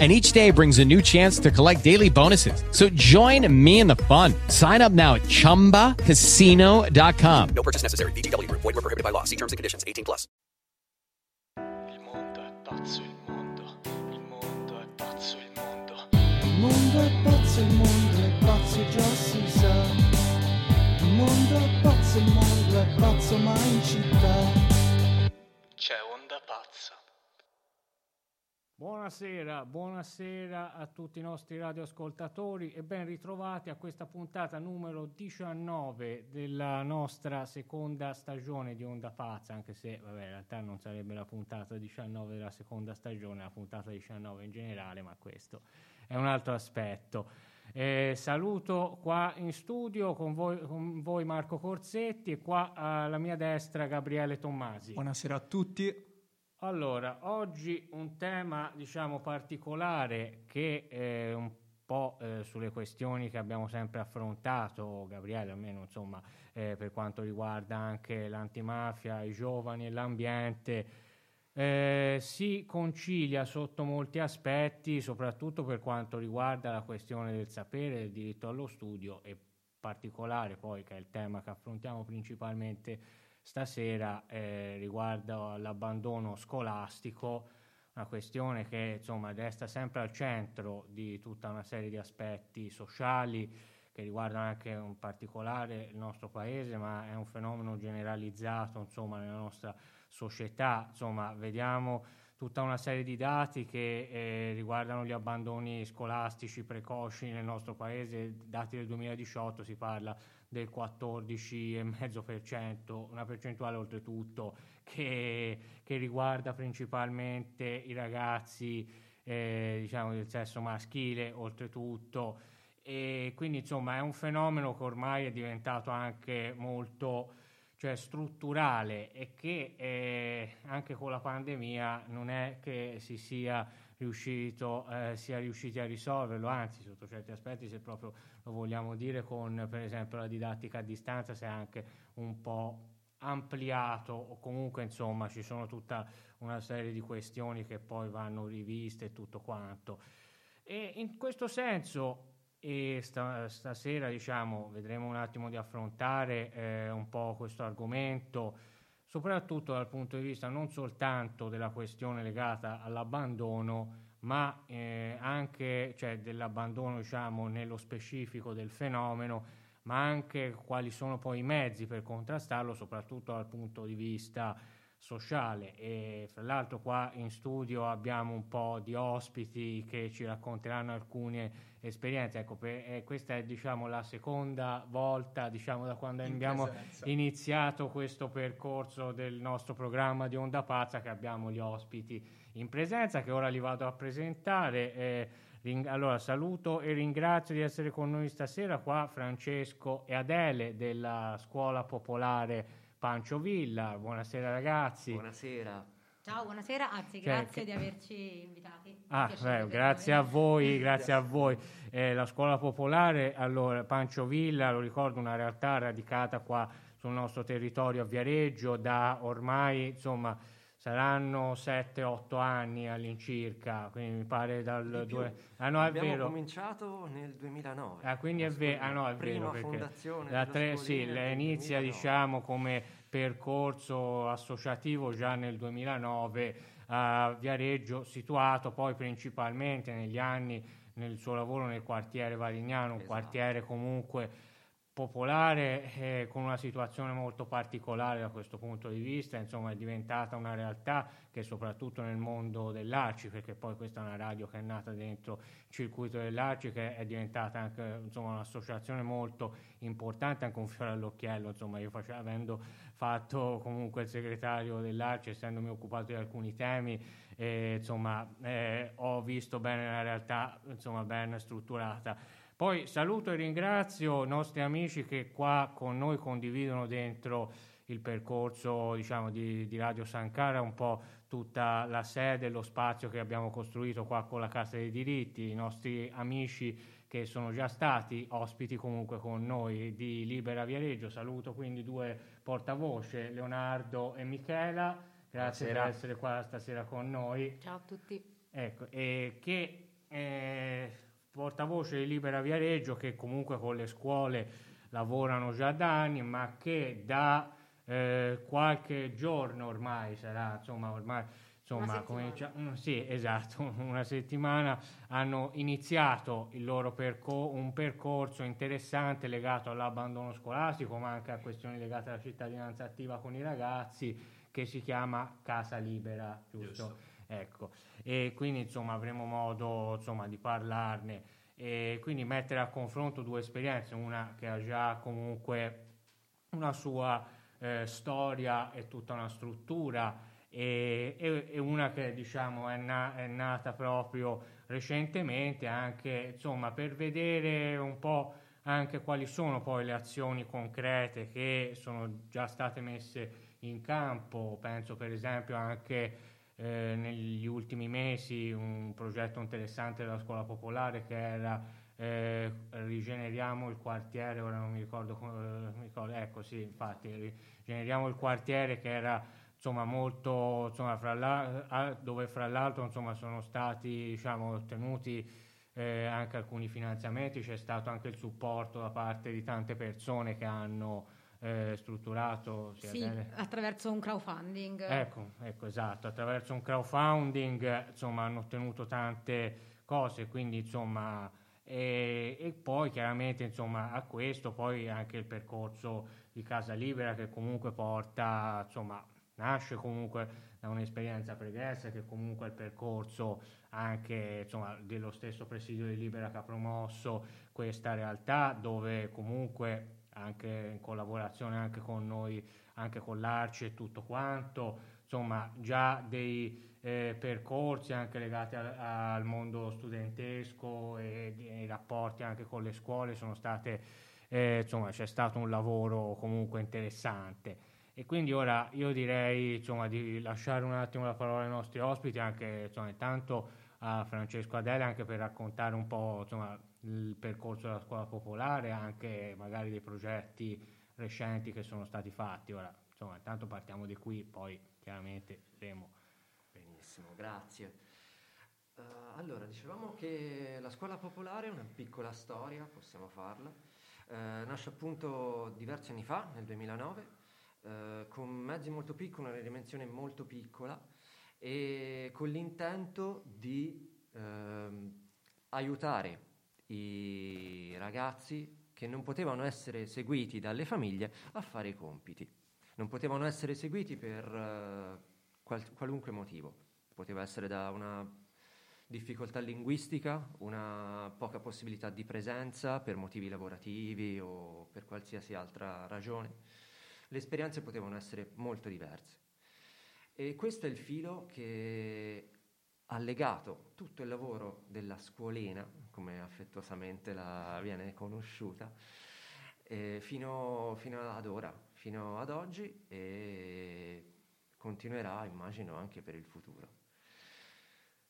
And each day brings a new chance to collect daily bonuses. So join me in the fun. Sign up now at chumbacasino.com. No purchase necessary. BGW. Void were prohibited by law. See terms and conditions. 18 plus. Il mondo è pazzo, il mondo, il mondo è pazzo, il mondo. Il mondo è pazzo, il mondo è pazzo, già si sa. Il mondo è pazzo, il mondo è pazzo, ma in città. C'è onda pazza. Buonasera, buonasera a tutti i nostri radioascoltatori e ben ritrovati a questa puntata numero 19 della nostra seconda stagione di Onda Pazza, anche se vabbè, in realtà non sarebbe la puntata 19 della seconda stagione, la puntata 19 in generale, ma questo è un altro aspetto. Eh, saluto qua in studio con voi, con voi Marco Corsetti e qua alla mia destra Gabriele Tommasi. Buonasera a tutti. Allora, oggi un tema diciamo particolare che è un po' eh, sulle questioni che abbiamo sempre affrontato, Gabriele, almeno insomma, eh, per quanto riguarda anche l'antimafia, i giovani e l'ambiente, eh, si concilia sotto molti aspetti, soprattutto per quanto riguarda la questione del sapere, del diritto allo studio e particolare poi che è il tema che affrontiamo principalmente stasera eh, riguardo l'abbandono scolastico, una questione che insomma resta sempre al centro di tutta una serie di aspetti sociali che riguardano anche in particolare il nostro paese, ma è un fenomeno generalizzato insomma nella nostra società. Insomma, vediamo tutta una serie di dati che eh, riguardano gli abbandoni scolastici precoci nel nostro paese, dati del 2018 si parla del 14,5%, una percentuale oltretutto che, che riguarda principalmente i ragazzi eh, diciamo del sesso maschile oltretutto. E quindi insomma è un fenomeno che ormai è diventato anche molto cioè, strutturale e che eh, anche con la pandemia non è che si sia riuscito, eh, sia riusciti a risolverlo, anzi sotto certi aspetti se proprio lo vogliamo dire con per esempio la didattica a distanza si è anche un po' ampliato o comunque insomma ci sono tutta una serie di questioni che poi vanno riviste e tutto quanto. E in questo senso e sta, stasera diciamo, vedremo un attimo di affrontare eh, un po' questo argomento, soprattutto dal punto di vista non soltanto della questione legata all'abbandono, ma eh, anche cioè, dell'abbandono diciamo, nello specifico del fenomeno, ma anche quali sono poi i mezzi per contrastarlo, soprattutto dal punto di vista sociale. E fra l'altro qua in studio abbiamo un po' di ospiti che ci racconteranno alcune esperienze. Ecco, per, eh, questa è diciamo, la seconda volta diciamo, da quando In abbiamo presenza. iniziato questo percorso del nostro programma di Onda Pazza che abbiamo gli ospiti in presenza che ora li vado a presentare. Eh, ring- allora saluto e ringrazio di essere con noi stasera qua Francesco e Adele della Scuola Popolare Pancio Villa. Buonasera ragazzi. Buonasera. Ciao, buonasera, anzi grazie che- di averci invitati. Ah, per grazie noi. a voi, grazie a voi. Eh, la scuola popolare, allora, Pancio Villa, lo ricordo, una realtà radicata qua sul nostro territorio a Viareggio da ormai, insomma, saranno 7-8 anni all'incirca, quindi mi pare dal due... Ah no, è Abbiamo vero. cominciato nel 2009. Ah, quindi è, ve- ah, no, è prima vero perché fondazione la tre- sì, inizia 2009. diciamo come percorso associativo già nel 2009 a Viareggio, situato poi principalmente negli anni nel suo lavoro nel quartiere Varignano, un Esatto. quartiere comunque popolare eh, con una situazione molto particolare da questo punto di vista, insomma è diventata una realtà che soprattutto nel mondo dell'Arci, perché poi questa è una radio che è nata dentro il circuito dell'Arci, che è diventata anche insomma, un'associazione molto importante, anche un fiore all'occhiello, insomma io face- avendo fatto comunque il segretario dell'Arci, essendomi occupato di alcuni temi, eh, insomma eh, ho visto bene la realtà insomma ben strutturata. Poi saluto e ringrazio i nostri amici che qua con noi condividono dentro il percorso diciamo, di, di Radio Sankara, un po' tutta la sede, lo spazio che abbiamo costruito qua con la Casa dei Diritti, i nostri amici che sono già stati ospiti comunque con noi di Libera Viareggio. Saluto quindi due portavoce, Leonardo e Michela. Grazie per essere qua stasera con noi. Ciao a tutti. Ecco, e che eh, portavoce di Libera Viareggio che comunque con le scuole lavorano già da anni, ma che da eh, qualche giorno ormai sarà, insomma, ormai insomma, Una comincia- mm, sì, esatto, una settimana hanno iniziato il loro perco- un percorso interessante legato all'abbandono scolastico, ma anche a questioni legate alla cittadinanza attiva con i ragazzi, che si chiama Casa Libera, giusto? Ecco, e quindi insomma avremo modo insomma, di parlarne e quindi mettere a confronto due esperienze, una che ha già comunque una sua eh, storia e tutta una struttura e, e- e una che diciamo è, na- è nata proprio recentemente anche insomma per vedere un po' anche quali sono poi le azioni concrete che sono già state messe in campo. Penso per esempio anche eh, negli ultimi mesi un progetto interessante della scuola popolare che era eh, rigeneriamo il quartiere, ora non mi ricordo, eh, mi ricordo, ecco sì, infatti, rigeneriamo il quartiere che era insomma molto, insomma, fra l'al- a- dove fra l'altro insomma sono stati diciamo ottenuti eh, anche alcuni finanziamenti, c'è stato anche il supporto da parte di tante persone che hanno eh, strutturato Sì, delle- attraverso un crowdfunding. Ecco, ecco, esatto, attraverso un crowdfunding insomma hanno ottenuto tante cose, quindi insomma e, e poi chiaramente insomma a questo poi anche il percorso di Casa Libera che comunque porta insomma nasce comunque da un'esperienza pregressa che comunque è il percorso anche insomma dello stesso presidio di Libera che ha promosso questa realtà dove comunque anche in collaborazione anche con noi anche con l'Arci e tutto quanto. Insomma già dei eh, percorsi anche legati al, al mondo studentesco e, e i rapporti anche con le scuole sono state eh, insomma c'è stato un lavoro comunque interessante. E quindi ora io direi insomma di lasciare un attimo la parola ai nostri ospiti anche insomma intanto a Francesco Adele anche per raccontare un po' insomma il percorso della scuola popolare anche magari dei progetti recenti che sono stati fatti ora insomma intanto partiamo di qui poi chiaramente vedremo Benissimo, grazie. Eh, allora, dicevamo che la scuola popolare è una piccola storia, possiamo farla. Eh, nasce appunto diversi anni fa, nel 2009, eh, con mezzi molto piccoli, una dimensione molto piccola e con l'intento di ehm, aiutare i ragazzi che non potevano essere seguiti dalle famiglie a fare i compiti. Non potevano essere seguiti per eh, qual- qualunque motivo. Poteva essere da una difficoltà linguistica, una poca possibilità di presenza per motivi lavorativi o per qualsiasi altra ragione. Le esperienze potevano essere molto diverse. E questo è il filo che ha legato tutto il lavoro della scuolena, come affettuosamente la viene conosciuta, eh, fino, fino ad ora, fino ad oggi e continuerà, immagino, anche per il futuro.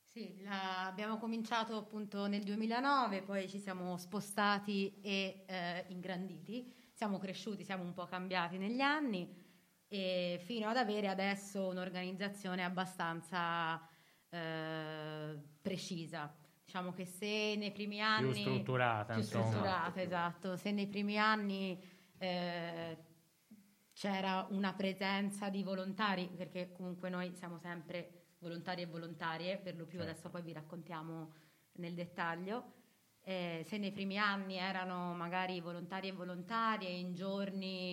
Sì, la- abbiamo cominciato appunto nel 2009, poi ci siamo spostati e eh, ingranditi, siamo cresciuti, siamo un po' cambiati negli anni e fino ad avere adesso un'organizzazione abbastanza eh, precisa. Diciamo che se nei primi anni... più strutturata più insomma strutturata, esatto. Se nei primi anni eh, c'era una presenza di volontari, perché comunque noi siamo sempre volontari e volontarie, per lo più Certo. adesso poi vi raccontiamo nel dettaglio. Eh, se nei primi anni erano magari volontari e volontarie in giorni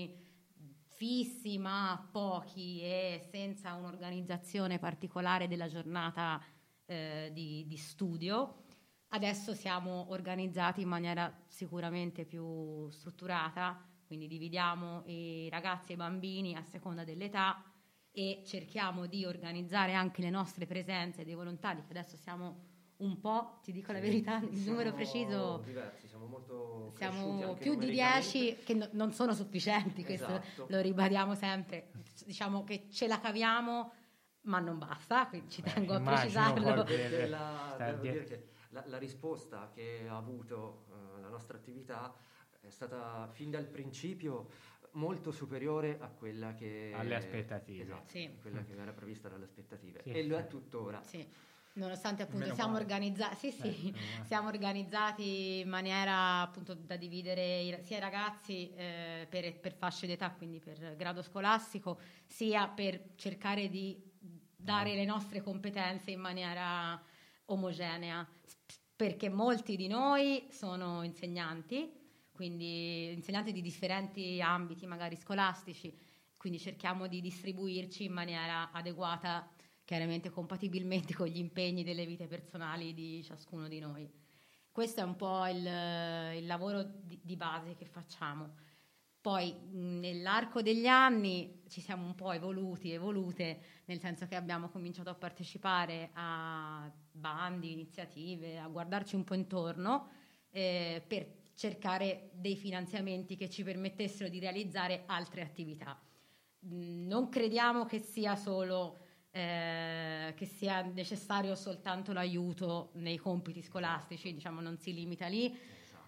fissi ma pochi e senza un'organizzazione particolare della giornata eh, di, di studio, Adesso siamo organizzati in maniera sicuramente più strutturata, quindi dividiamo i ragazzi e i bambini a seconda dell'età e cerchiamo di organizzare anche le nostre presenze dei volontari, che adesso siamo un po', ti dico la verità, il siamo numero preciso diversi, siamo molto siamo anche più di numericamente. 10 che no- non sono sufficienti, questo Esatto. lo ribadiamo sempre. Diciamo che ce la caviamo, ma non basta, quindi ci Beh, tengo a precisarlo. la, devo dire che la, la risposta che ha avuto eh, la nostra attività è stata fin dal principio molto superiore a quella che Alle aspettative. esatto, Sì. quella che era prevista dalle aspettative Sì. e lo è tuttora Sì. Nonostante appunto siamo organizzati, sì, Eh, sì, male. siamo organizzati in maniera appunto da dividere i- sia i ragazzi eh, per, per fasce d'età, quindi per grado scolastico, sia per cercare di dare le nostre competenze in maniera omogenea, perché molti di noi sono insegnanti, quindi insegnanti di differenti ambiti, magari scolastici, quindi cerchiamo di distribuirci in maniera adeguata, chiaramente compatibilmente con gli impegni delle vite personali di ciascuno di noi. Questo è un po' il, il lavoro di, di base che facciamo. Poi nell'arco degli anni ci siamo un po' evoluti, evolute, nel senso che abbiamo cominciato a partecipare a bandi, iniziative, a guardarci un po' intorno eh, per cercare dei finanziamenti che ci permettessero di realizzare altre attività. Non crediamo che sia solo eh, che sia necessario soltanto l'aiuto nei compiti scolastici, diciamo non si limita lì,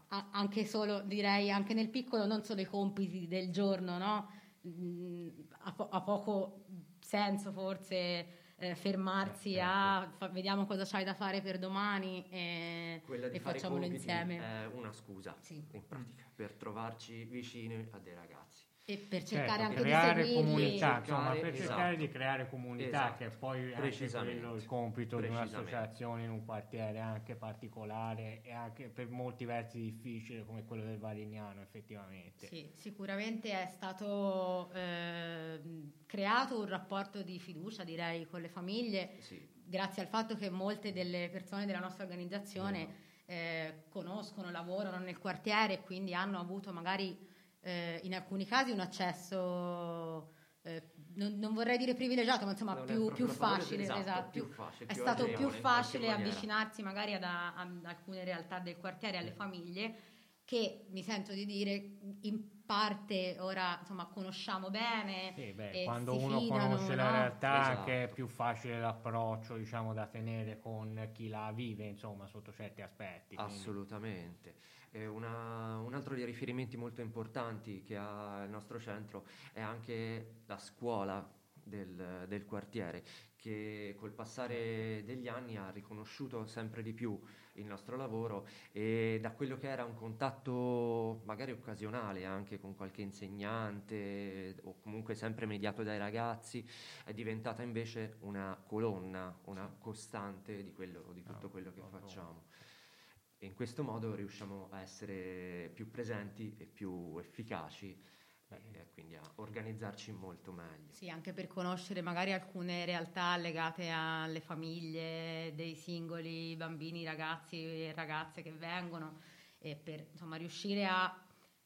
a- anche solo direi anche nel piccolo non solo i compiti del giorno, no? Mm, ha, po- ha poco senso forse eh, fermarsi Eh, a fa- vediamo cosa c'hai da fare per domani e, e facciamolo insieme. è una scusa Sì. in pratica per trovarci vicini a dei ragazzi e per Certo, cercare anche creare di seguirli comunità, insomma, Cercare- per cercare esatto. di creare comunità, Esatto. che è poi anche Precisamente. quello il compito di un'associazione in un quartiere anche particolare e anche per molti versi difficile come quello del Varignano, effettivamente. Sì, sicuramente è stato ehm, creato un rapporto di fiducia, direi, con le famiglie, sì, grazie al fatto che molte delle persone della nostra organizzazione eh, conoscono, lavorano nel quartiere e quindi hanno avuto magari eh, in alcuni casi un accesso, eh, non, non vorrei dire privilegiato, ma insomma più, più facile, esatto, esatto, più facile, è più stato più facile avvicinarsi magari ad, a- ad alcune realtà del quartiere, alle famiglie, che mi sento di dire in parte ora insomma conosciamo bene. Sì, beh, e quando uno fidano, conosce la no? realtà Esatto. anche è più facile l'approccio diciamo, da tenere con chi la vive insomma, sotto certi aspetti. quindi- Assolutamente. E una- un altro dei riferimenti molto importanti che ha il nostro centro è anche la scuola del, del quartiere, che col passare degli anni ha riconosciuto sempre di più il nostro lavoro e da quello che era un contatto magari occasionale anche con qualche insegnante o comunque sempre mediato dai ragazzi, è diventata invece una colonna, una costante di, quello, di tutto quello che facciamo. E in questo modo riusciamo a essere più presenti e più efficaci e quindi a organizzarci molto meglio. Sì, anche per conoscere magari alcune realtà legate alle famiglie dei singoli bambini, ragazzi e ragazze che vengono e per insomma riuscire a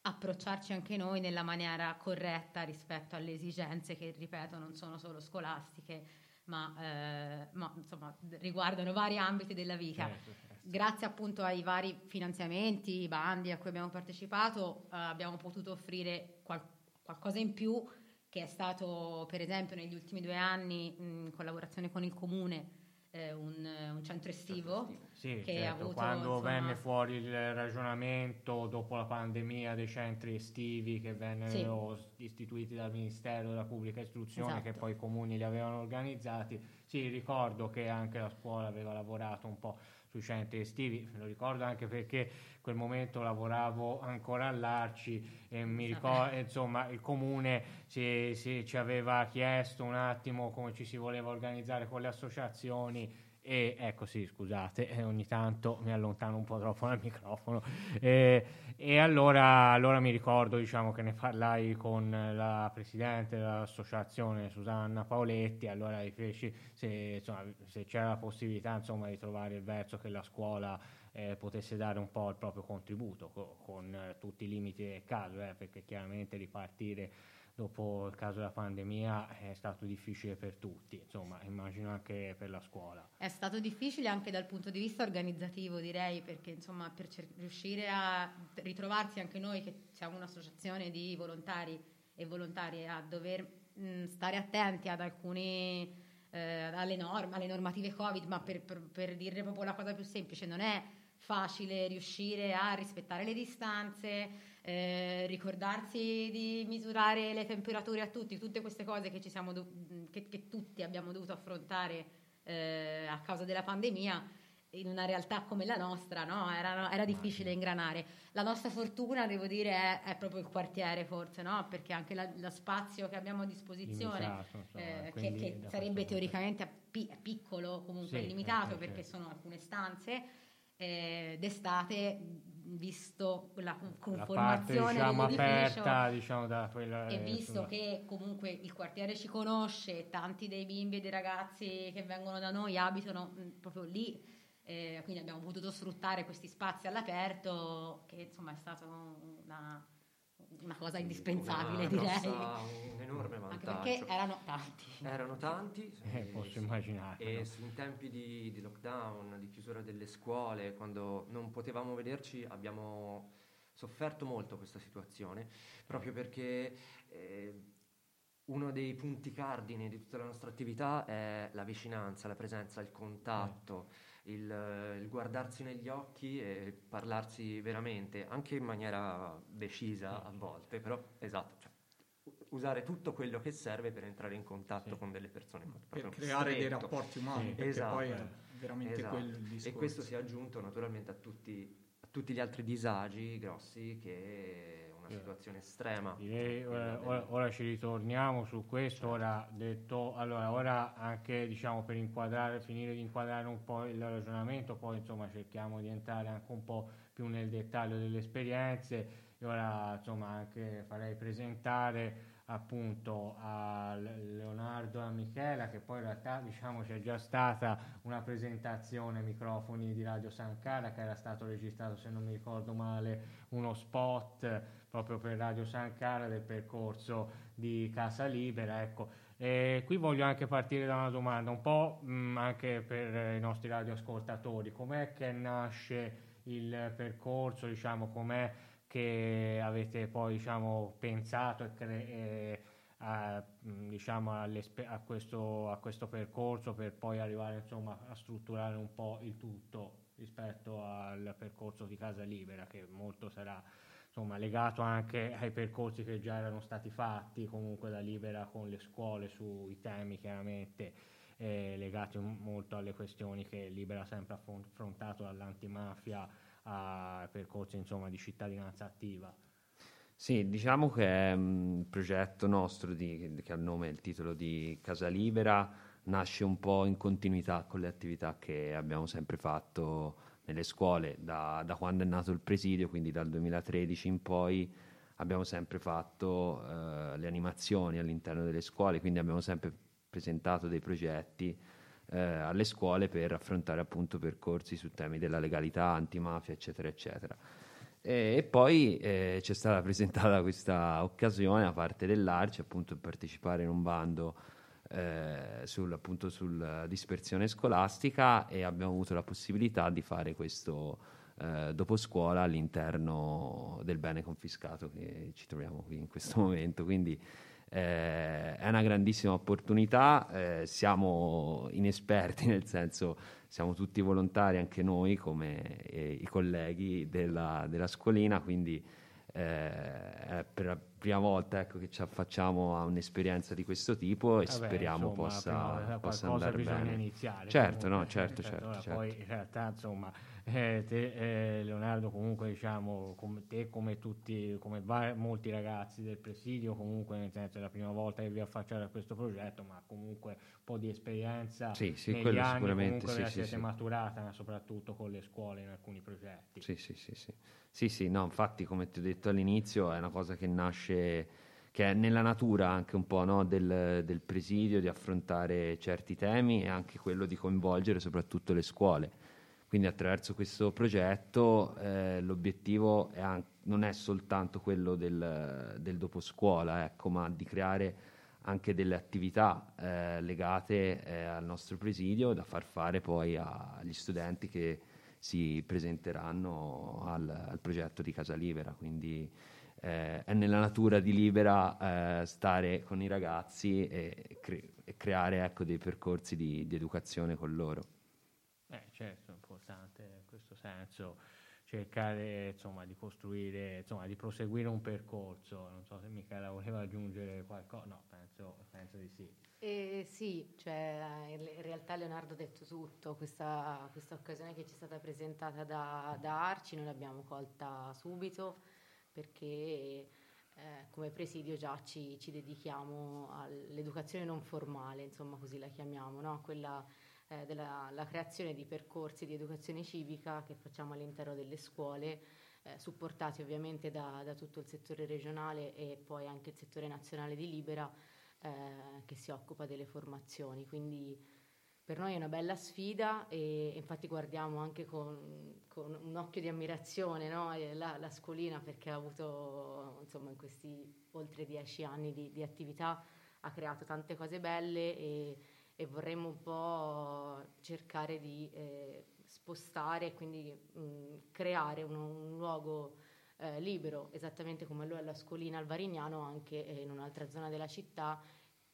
approcciarci anche noi nella maniera corretta rispetto alle esigenze che, ripeto, non sono solo scolastiche, ma, eh, ma, insomma riguardano vari ambiti della vita. Certo, certo. Grazie appunto ai vari finanziamenti, i bandi a cui abbiamo partecipato, eh, abbiamo potuto offrire qual- qualcosa in più che è stato per esempio negli ultimi due anni in collaborazione con il comune eh, un, un centro estivo. Sì, che ha certo, avuto, quando insomma- venne fuori il ragionamento dopo la pandemia dei centri estivi che vennero istituiti dal Ministero della Pubblica Istruzione, che Esatto. poi i comuni li avevano organizzati, sì, ricordo che anche la scuola aveva lavorato un po' sui centri estivi, lo ricordo anche perché in quel momento lavoravo ancora all'Arci e mi ricordo, insomma, il comune si, si- ci aveva chiesto un attimo come ci si voleva organizzare con le associazioni e ecco sì, scusate, eh, ogni tanto mi allontano un po' troppo dal microfono. Eh, e allora, allora mi ricordo diciamo, che ne parlai con la presidente dell'associazione Susanna Paoletti, allora gli feci se, insomma, se c'era la possibilità insomma, di trovare il verso che la scuola eh, potesse dare un po' il proprio contributo co- con eh, tutti i limiti del caso, eh, perché chiaramente ripartire dopo il caso della pandemia è stato difficile per tutti, insomma immagino anche per la scuola. È stato difficile anche dal punto di vista organizzativo, direi, perché insomma per cer- riuscire a ritrovarsi anche noi, che siamo un'associazione di volontari e volontarie, a dover mh, stare attenti ad alcuni eh, alle, norme, alle normative Covid, ma per, per, per dire proprio la cosa più semplice, non è facile riuscire a rispettare le distanze, eh, ricordarsi di misurare le temperature a tutti, tutte queste cose che, do- che, che tutti abbiamo dovuto affrontare eh, a causa della pandemia in una realtà come la nostra no? era, era, difficile ingranare. La nostra fortuna, devo dire, è, è proprio il quartiere forse, no? perché anche la, lo spazio che abbiamo a disposizione, limitato, insomma, eh, che, che sarebbe teoricamente pi- piccolo, comunque sì, limitato, eh, perché sì. sono alcune stanze, eh, d'estate visto la conformazione la parte, diciamo, aperta diciamo, da quella, e visto insomma. che comunque il quartiere ci conosce tanti dei bimbi e dei ragazzi che vengono da noi abitano proprio lì eh, quindi abbiamo potuto sfruttare questi spazi all'aperto che insomma è stata una, una cosa indispensabile una direi. grossa, un enorme vantaggio. anche perché erano tanti. Erano tanti eh, posso immaginare e no? in tempi di, di, lockdown di chiusura delle scuole quando non potevamo vederci abbiamo sofferto molto questa situazione proprio perché eh, uno dei punti cardine di tutta la nostra attività è la vicinanza, la presenza, il contatto. Mm il, il, guardarsi negli occhi e parlarsi veramente, anche in maniera decisa a volte, però esatto, cioè, usare tutto quello che serve per entrare in contatto sì. con delle persone. Per creare stretto. dei rapporti umani, sì. esatto. poi è veramente esatto. quello il discorso. E questo si è aggiunto naturalmente a tutti, a tutti gli altri disagi grossi che una situazione estrema. Direi ora, ora, ora, ci ritorniamo su questo, ora detto, allora ora anche diciamo per inquadrare, finire di inquadrare un po' il ragionamento, poi insomma cerchiamo di entrare anche un po' più nel dettaglio delle esperienze e ora insomma anche farei presentare appunto a Leonardo e a Michela che poi in realtà diciamo c'è già stata una presentazione microfoni di Radio Sankara che era stato registrato se non mi ricordo male uno spot proprio per Radio Sankara del percorso di Casa Libera ecco. E qui voglio anche partire da una domanda un po' mh, anche per i nostri radioascoltatori. Com'è che nasce il percorso diciamo com'è che avete poi diciamo, pensato e cre- e, a, diciamo, a, questo, a, questo, percorso per poi arrivare insomma, a strutturare un po' il tutto rispetto al percorso di Casa Libera che molto sarà insomma, legato anche ai percorsi che già erano stati fatti comunque da Libera con le scuole sui temi chiaramente eh, legati molto alle questioni che Libera ha sempre affrontato dall'antimafia a percorsi insomma, di cittadinanza attiva. Sì, diciamo che è un progetto nostro di, che ha il nome e il titolo di Casa Libera, nasce un po' in continuità con le attività che abbiamo sempre fatto nelle scuole da, da quando è nato il presidio, quindi dal 2013 in poi abbiamo sempre fatto eh, le animazioni all'interno delle scuole, quindi abbiamo sempre presentato dei progetti eh, alle scuole per affrontare appunto percorsi su temi della legalità, antimafia, eccetera, eccetera. E, e poi eh, ci è stata presentata questa occasione da parte dell'Arci appunto di partecipare in un bando eh, sul, appunto sulla dispersione scolastica e abbiamo avuto la possibilità di fare questo eh, dopo scuola all'interno del bene confiscato che ci troviamo qui in questo momento. Quindi eh, è una grandissima opportunità, eh, siamo inesperti, nel senso siamo tutti volontari anche noi come eh, i colleghi della, della scolina, quindi eh, è per la prima volta ecco, che ci affacciamo a un'esperienza di questo tipo e Vabbè, speriamo insomma, possa, possa andare bene. Iniziare, certo, comunque, no, certo, certo, allora, certo. Poi in realtà insomma eh, te, eh, Leonardo comunque diciamo come te come tutti come vari, molti ragazzi del presidio comunque nel senso è la prima volta che vi affacciate a questo progetto ma comunque un po' di esperienza sì, sì, negli anni comunque sì, la siete sì, maturata soprattutto con le scuole in alcuni progetti. Sì sì sì sì. Sì sì no infatti come ti ho detto all'inizio è una cosa che nasce che è nella natura anche un po' no, del, del presidio di affrontare certi temi e anche quello di coinvolgere soprattutto le scuole quindi attraverso questo progetto eh, l'obiettivo è anche non è soltanto quello del, del dopo scuola, ecco, ma di creare anche delle attività eh, legate eh, al nostro presidio da far fare poi agli studenti che si presenteranno al, al progetto di Casa Libera. Quindi eh, è nella natura di Libera eh, stare con i ragazzi e, cre- e creare ecco, dei percorsi di, di educazione con loro. Eh, certo, è importante in questo senso cercare insomma, di costruire, insomma, di proseguire un percorso. Non so se Michela voleva aggiungere qualcosa, no, penso, penso di sì. Eh, sì, cioè, in realtà Leonardo ha detto tutto, questa, questa occasione che ci è stata presentata da, da Arci noi l'abbiamo colta subito perché eh, come presidio già ci, ci, dedichiamo all'educazione non formale, insomma così la chiamiamo, no? quella eh, della creazione di percorsi di educazione civica che facciamo all'interno delle scuole, eh, supportati ovviamente da, da, tutto il settore regionale e poi anche il settore nazionale di Libera eh, che si occupa delle formazioni. Quindi per noi è una bella sfida e infatti guardiamo anche con, con un occhio di ammirazione no? la, la, scuolina perché ha avuto insomma in questi oltre dieci anni di, di attività ha creato tante cose belle e e vorremmo un po' cercare di eh, spostare e quindi mh, creare un, un luogo eh, libero, esattamente come lo è la scolina al Varignano, anche eh, in un'altra zona della città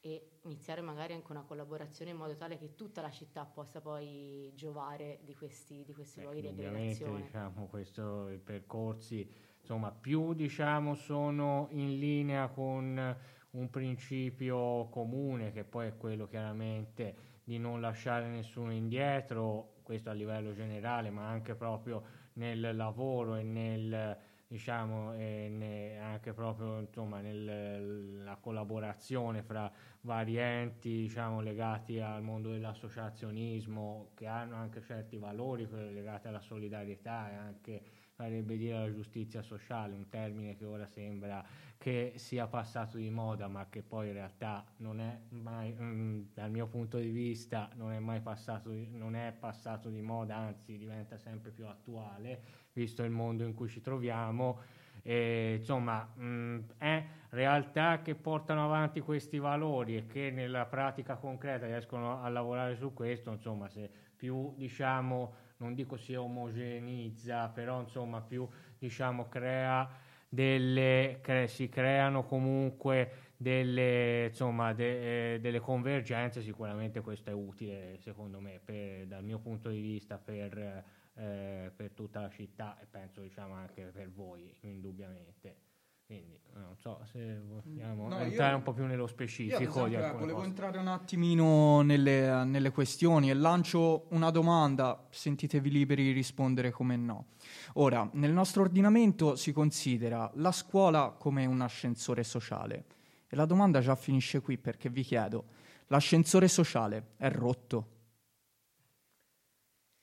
e iniziare magari anche una collaborazione in modo tale che tutta la città possa poi giovare di questi, di questi luoghi di aggregazione. Diciamo, questi percorsi insomma, più diciamo, sono in linea con un principio comune che poi è quello chiaramente di non lasciare nessuno indietro, questo a livello generale, ma anche proprio nel lavoro e nel diciamo e ne, anche proprio insomma nella collaborazione fra vari enti diciamo legati al mondo dell'associazionismo che hanno anche certi valori legati alla solidarietà e anche farebbe dire la giustizia sociale, un termine che ora sembra che sia passato di moda, ma che poi in realtà non è mai, mm, dal mio punto di vista, non è mai passato, non è passato di moda, anzi diventa sempre più attuale, visto il mondo in cui ci troviamo. E, insomma, mh, mm, è realtà che portano avanti questi valori e che nella pratica concreta riescono a lavorare su questo, insomma, se più diciamo non dico si omogenizza, però insomma più diciamo crea delle, cre- si creano comunque delle, insomma, de- eh, delle convergenze, sicuramente questo è utile secondo me per, dal mio punto di vista per, eh, per tutta la città e penso diciamo anche per voi indubbiamente. Quindi non so se vogliamo no, entrare io, un po' più nello specifico. Io esempio, di volevo cose. entrare un attimino nelle, nelle, questioni e lancio una domanda, sentitevi liberi di rispondere come no. Ora, nel nostro ordinamento si considera la scuola come un ascensore sociale e la domanda già finisce qui perché vi chiedo, l'ascensore sociale è rotto?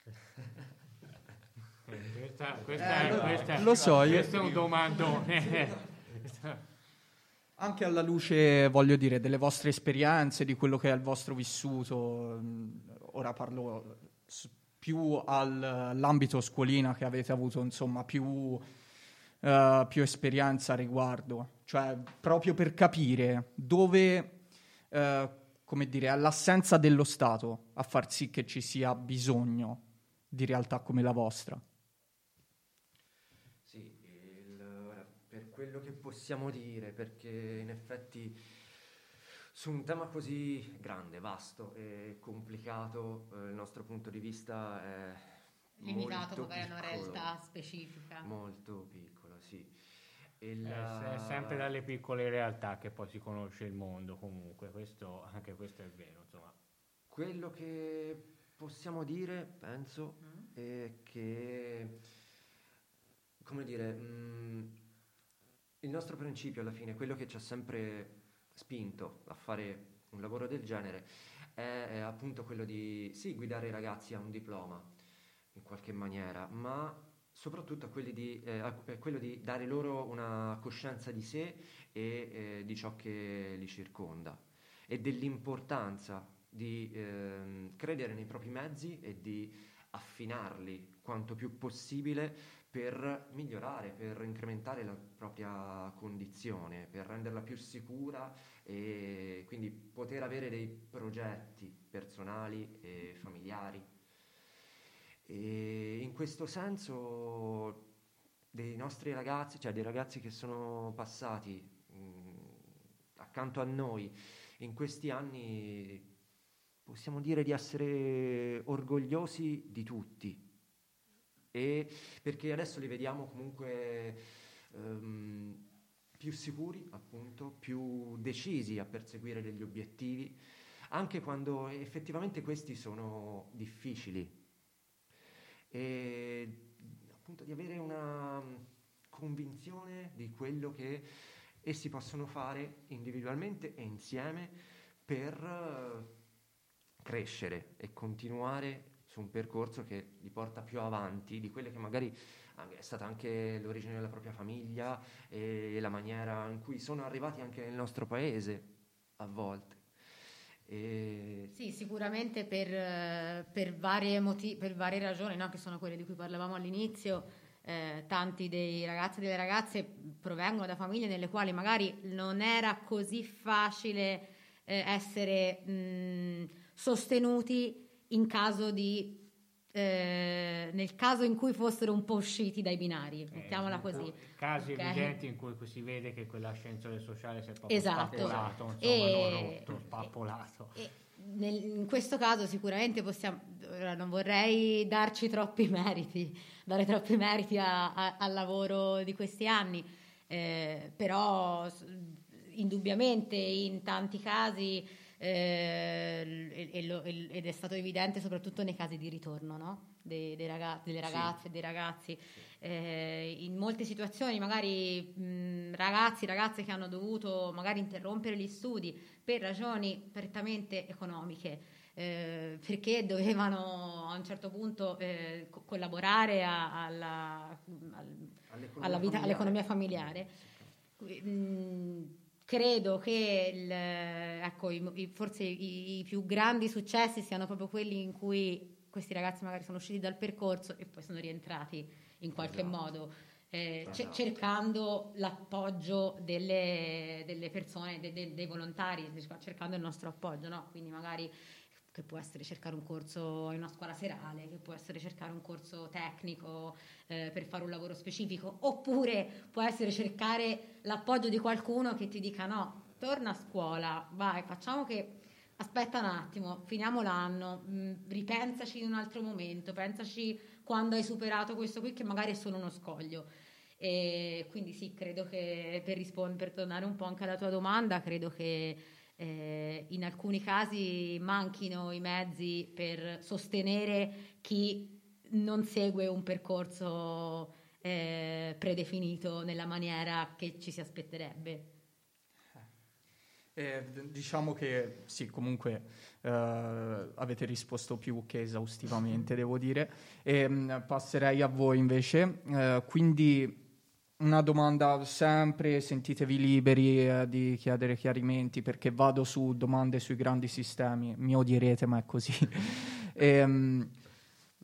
questa, questa, eh, questa, lo so, questo io... è un domandone. Anche alla luce, voglio dire, delle vostre esperienze, di quello che è il vostro vissuto, ora parlo più all'ambito scuolina che avete avuto, insomma, più, uh, più esperienza a riguardo, cioè proprio per capire dove, uh, come dire, all'assenza dello Stato a far sì che ci sia bisogno di realtà come la vostra. Quello che possiamo dire, perché in effetti su un tema così grande, vasto e complicato, eh, il nostro punto di vista è limitato magari a una realtà specifica. Molto piccolo, sì. Il, è, è, sempre dalle piccole realtà che poi si conosce il mondo comunque, questo, anche questo è vero. Insomma. Quello che possiamo dire, penso, mm. è che, come dire, mh, mm, il nostro principio alla fine, quello che ci ha sempre spinto a fare un lavoro del genere, è, è appunto quello di sì, guidare i ragazzi a un diploma in qualche maniera, ma soprattutto di, eh, quello di dare loro una coscienza di sé e eh, di ciò che li circonda e dell'importanza di eh, credere nei propri mezzi e di affinarli quanto più possibile per migliorare, per incrementare la propria condizione, per renderla più sicura e quindi poter avere dei progetti personali e familiari. E in questo senso dei nostri ragazzi, cioè dei ragazzi che sono passati mh, accanto a noi in questi anni, possiamo dire di essere orgogliosi di tutti. E perché adesso li vediamo comunque ehm, più sicuri, appunto, più decisi a perseguire degli obiettivi, anche quando effettivamente questi sono difficili. E appunto di avere una convinzione di quello che essi possono fare individualmente e insieme per eh, crescere e continuare su un percorso che li porta più avanti di quelle che magari è stata anche l'origine della propria famiglia e la maniera in cui sono arrivati anche nel nostro paese a volte. E... Sì, sicuramente per, per, varie, motiv- per varie ragioni, no? che sono quelle di cui parlavamo all'inizio, eh, tanti dei ragazzi e delle ragazze provengono da famiglie nelle quali magari non era così facile eh, essere mh, sostenuti in caso di eh, nel caso in cui fossero un po' usciti dai binari, mettiamola così. Casi okay. evidenti in cui si vede che quell'ascensore sociale si è proprio esatto. spappolato, insomma, e, rotto, spappolato. E, nel, in questo caso sicuramente possiamo, non vorrei darci troppi meriti, dare troppi meriti a, a, al lavoro di questi anni, eh, però indubbiamente in tanti casi eh, e, lo, ed è stato evidente soprattutto nei casi di ritorno no? dei, dei ragazzi, delle ragazze e sì. dei ragazzi. Eh, in molte situazioni magari mh, ragazzi, ragazze che hanno dovuto magari interrompere gli studi per ragioni prettamente economiche. Eh, perché dovevano a un certo punto eh, co- collaborare a, alla, al, all'economia, alla vita, familiare. all'economia familiare. Mm, credo che il, ecco, i, forse i, i, più grandi successi siano proprio quelli in cui questi ragazzi magari sono usciti dal percorso e poi sono rientrati in qualche esatto. modo. Eh, esatto. cercando l'appoggio delle, delle persone, de, de, dei volontari, cercando il nostro appoggio, no? quindi magari che può essere cercare un corso in una scuola serale, che può essere cercare un corso tecnico eh, per fare un lavoro specifico, oppure può essere cercare l'appoggio di qualcuno che ti dica no, torna a scuola, vai, facciamo che aspetta un attimo, finiamo l'anno, mh, mm, ripensaci in un altro momento, pensaci quando hai superato questo qui che magari è solo uno scoglio. E quindi sì, credo che per rispondere, per tornare un po' anche alla tua domanda, credo che eh, in alcuni casi manchino i mezzi per sostenere chi non segue un percorso eh, predefinito nella maniera che ci si aspetterebbe. Eh, diciamo che sì, comunque eh, avete risposto più che esaustivamente, devo dire. E, mh, passerei a voi invece. Eh, quindi una domanda sempre, sentitevi liberi eh, di chiedere chiarimenti perché vado su domande sui grandi sistemi, mi odierete ma è così. e, um,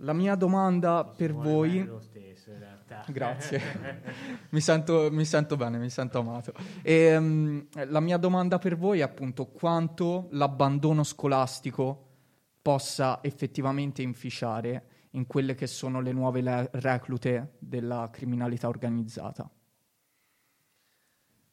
la mia domanda per voi... Lo stesso, in realtà. Grazie, mi, sento, mi, sento, bene, mi sento amato. E, um, la mia domanda per voi è appunto quanto l'abbandono scolastico possa effettivamente inficiare in quelle che sono le nuove le- reclute della criminalità organizzata?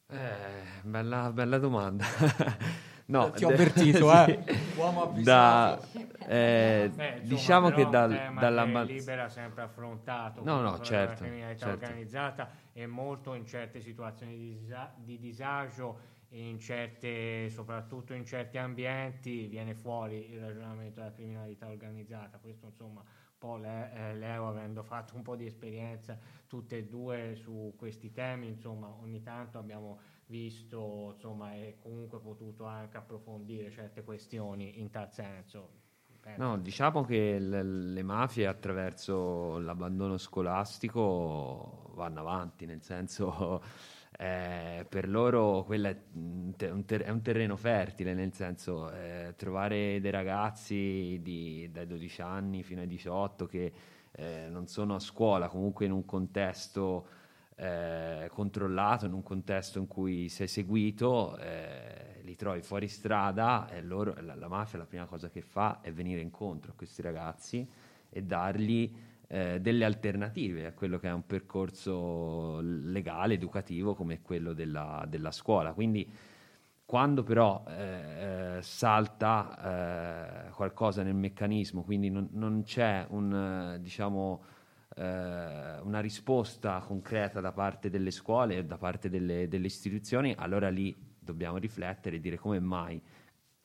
Eh, bella, bella domanda. no, Ti ho avvertito, eh. Uomo da, eh, Beh, insomma, diciamo che dal, dalla dalla libera sempre affrontato no no certo, certo, la criminalità certo. organizzata e molto in certe situazioni di, disa- di disagio in certe, soprattutto in certi ambienti viene fuori il ragionamento della criminalità organizzata questo insomma po' le, eh, Leo avendo fatto un po' di esperienza tutte e due su questi temi, insomma ogni tanto abbiamo visto insomma e comunque potuto anche approfondire certe questioni in tal senso. Penso. No, diciamo che le, le mafie attraverso l'abbandono scolastico vanno avanti, nel senso eh, per loro quello è un ter- è un terreno fertile, nel senso eh, trovare dei ragazzi di- dai 12 anni fino ai 18 che eh, non sono a scuola, comunque in un contesto eh, controllato, in un contesto in cui sei seguito, eh, li trovi fuori strada e loro, la, la mafia la prima cosa che fa è venire incontro a questi ragazzi e dargli eh, delle alternative a quello che è un percorso legale, educativo come quello della, della scuola. Quindi quando però eh, eh, salta eh, qualcosa nel meccanismo, quindi non, non c'è un, diciamo, eh, una risposta concreta da parte delle scuole da parte delle, delle istituzioni, allora lì dobbiamo riflettere e dire come mai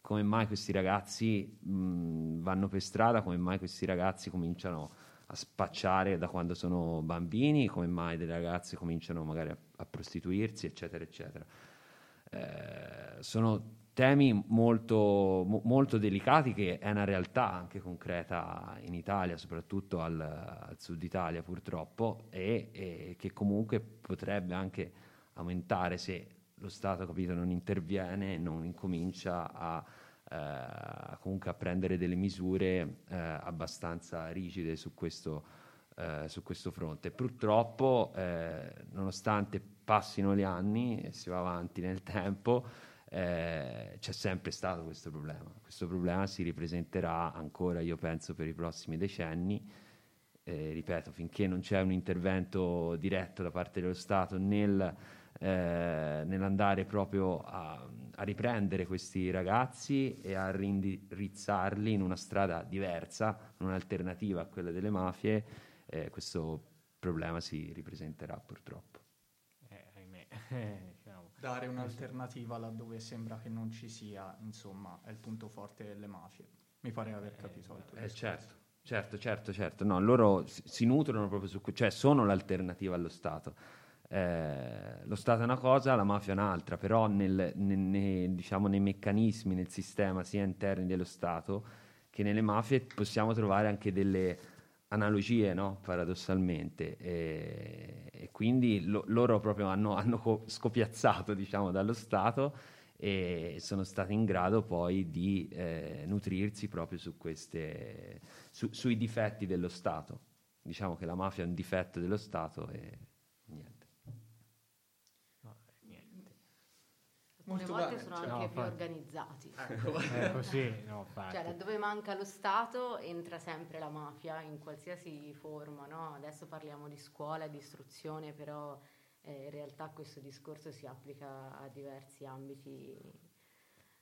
come mai questi ragazzi mh, vanno per strada, come mai questi ragazzi cominciano a spacciare da quando sono bambini, come mai delle ragazze cominciano magari a, a prostituirsi, eccetera, eccetera. Eh, sono temi molto, mo- molto delicati che è una realtà anche concreta in Italia, soprattutto al, al sud Italia purtroppo, e, e che comunque potrebbe anche aumentare se lo Stato capito, non interviene, non incomincia a eh, comunque a prendere delle misure eh, abbastanza rigide su questo, eh, su questo fronte. Purtroppo, eh, nonostante passino gli anni e si va avanti nel tempo, eh, c'è sempre stato questo problema. Questo problema si ripresenterà ancora, io penso, per i prossimi decenni. Eh, ripeto, finché non c'è un intervento diretto da parte dello Stato nel eh, nell'andare proprio a, a, riprendere questi ragazzi e a rindirizzarli in una strada diversa, un'alternativa a quella delle mafie, eh, questo problema si ripresenterà purtroppo. Eh, ahimè. diciamo. Dare un'alternativa laddove sembra che non ci sia, insomma, è il punto forte delle mafie. Mi pare aver capito. il tuo Eh, certo, certo, certo, certo. No, loro si, si nutrono proprio su, que- cioè sono l'alternativa allo Stato. Eh, lo Stato è una cosa, la mafia è un'altra, però nel- ne- ne- diciamo, nei meccanismi, nel sistema sia interni dello Stato che nelle mafie possiamo trovare anche delle analogie, no? paradossalmente. E, e quindi lo- loro proprio hanno, hanno co- scopiazzato diciamo, dallo Stato e sono stati in grado poi di eh, nutrirsi proprio su queste, su- sui difetti dello Stato. Diciamo che la mafia è un difetto dello Stato e Alcune Molto volte bene, sono cioè- anche No, più fa- organizzati. È così, no, infatti. Cioè, laddove manca lo Stato entra sempre la mafia in qualsiasi forma, no? Adesso parliamo di scuola di istruzione, però eh, in realtà questo discorso si applica a diversi ambiti.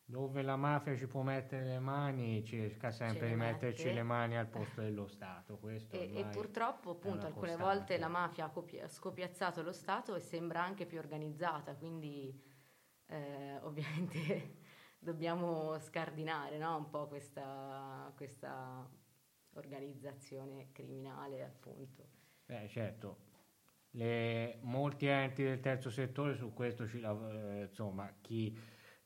Dove la mafia ci può mettere le mani, cerca sempre di metterci mette. le mani al posto dello Stato. Questo E, e purtroppo, appunto, alcune costante. volte la mafia ha copi- ha scopiazzato lo Stato e sembra anche più organizzata, quindi eh, ovviamente dobbiamo scardinare no? un po' questa, questa organizzazione criminale, appunto. Eh, certo, Le- molti enti del terzo settore su questo ci lav- eh, insomma, chi,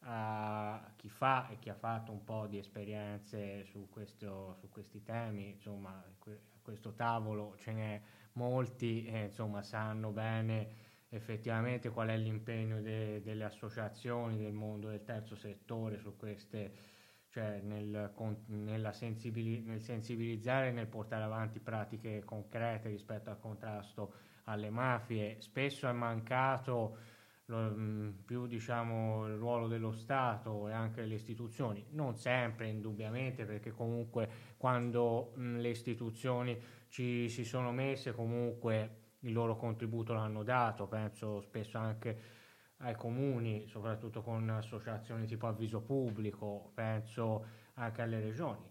ha- chi fa e chi ha fatto un po' di esperienze su, questo- su questi temi, insomma, que- questo tavolo ce n'è molti, eh, insomma, sanno bene effettivamente qual è l'impegno de- delle associazioni del mondo del terzo settore su queste cioè nel, con- sensibili- nel sensibilizzare e nel portare avanti pratiche concrete rispetto al contrasto alle mafie. Spesso è mancato lo- mh, più diciamo, il ruolo dello Stato e anche delle istituzioni, non sempre indubbiamente perché comunque quando mh, le istituzioni ci si sono messe comunque il loro contributo l'hanno dato, penso spesso anche ai comuni, soprattutto con associazioni tipo avviso pubblico, penso anche alle regioni.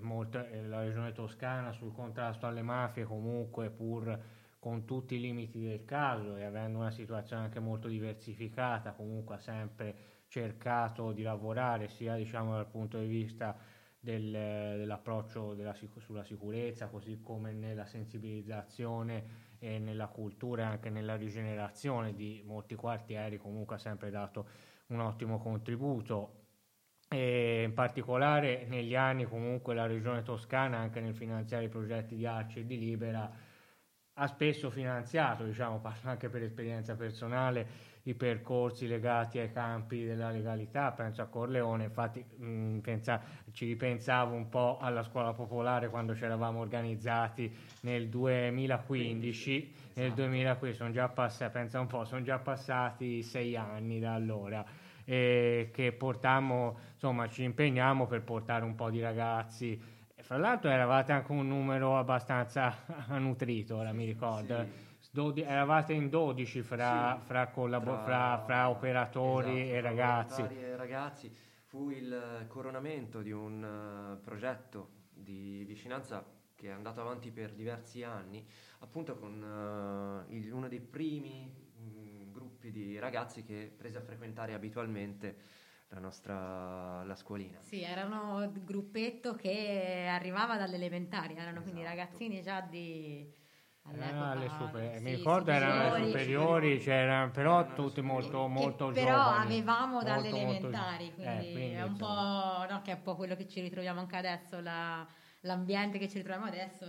Molte- la regione toscana sul contrasto alle mafie comunque pur con tutti i limiti del caso e avendo una situazione anche molto diversificata, comunque ha sempre cercato di lavorare sia diciamo dal punto di vista del- dell'approccio della sulla sicurezza, così come nella sensibilizzazione e nella cultura e anche nella rigenerazione di molti quartieri, comunque ha sempre dato un ottimo contributo. E in particolare negli anni comunque la regione toscana, anche nel finanziare i progetti di Arci e di Libera, ha spesso finanziato, diciamo, parlo anche per esperienza personale, i percorsi legati ai campi della legalità, penso a Corleone, infatti mh, pensa- ci ripensavo un po' alla scuola popolare quando ci eravamo organizzati nel 2015, nel 2015 sono già passati, pensa un po', sono già passati sei anni da allora e che portammo, insomma, ci impegniamo per portare un po' di ragazzi. Fra l'altro eravate anche un numero abbastanza nutrito, ora mi ricordo. Dodi- eravate in 12 fra, Sì, fra, collabo- tra- fra- fra operatori esatto, e fra ragazzi. e ragazzi. Fu il coronamento di un eh, progetto di vicinanza che è andato avanti per diversi anni, appunto con eh, il- uno dei primi mm, gruppi di ragazzi che prese a frequentare abitualmente la nostra la scuolina. Sì, erano il gruppetto che arrivava dalle elementari, erano quindi Esatto. ragazzini già di... Erano super- sì, mi ricordo erano alle superiori, superiori, c'erano, però Erano tutti molto, molto però giovani. avevamo dalle molto, molto- elementari, eh, quindi, quindi, è un insomma. po', no, che è un po' quello che ci ritroviamo anche adesso, la- l'ambiente che ci ritroviamo adesso,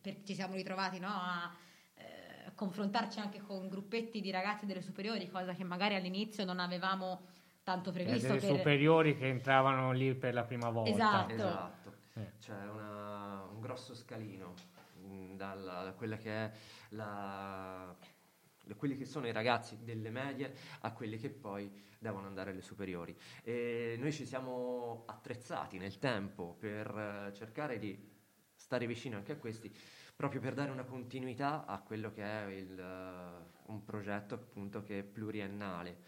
per- ci siamo ritrovati no, a eh, confrontarci anche con gruppetti di ragazzi delle superiori, cosa che magari all'inizio non avevamo tanto Eh, previsto. delle per- superiori che entravano lì per la prima volta. Esatto. Esatto, Eh. c'è una- un grosso scalino dalla- da quella che è la, da quelli che sono i ragazzi delle medie a quelli che poi devono andare alle superiori. E noi ci siamo attrezzati nel tempo per eh, cercare di stare vicino anche a questi, proprio per dare una continuità a quello che è il, eh, un progetto appunto che è pluriennale.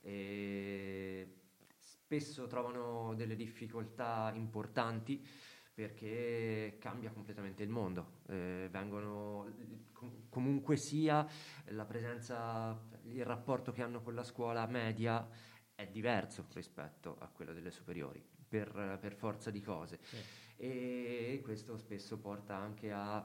E spesso trovano delle difficoltà importanti perché cambia completamente il mondo. Eh, vengono com- comunque sia la presenza, il rapporto che hanno con la scuola media è diverso rispetto a quello delle superiori, per, per forza di cose. E questo spesso porta anche a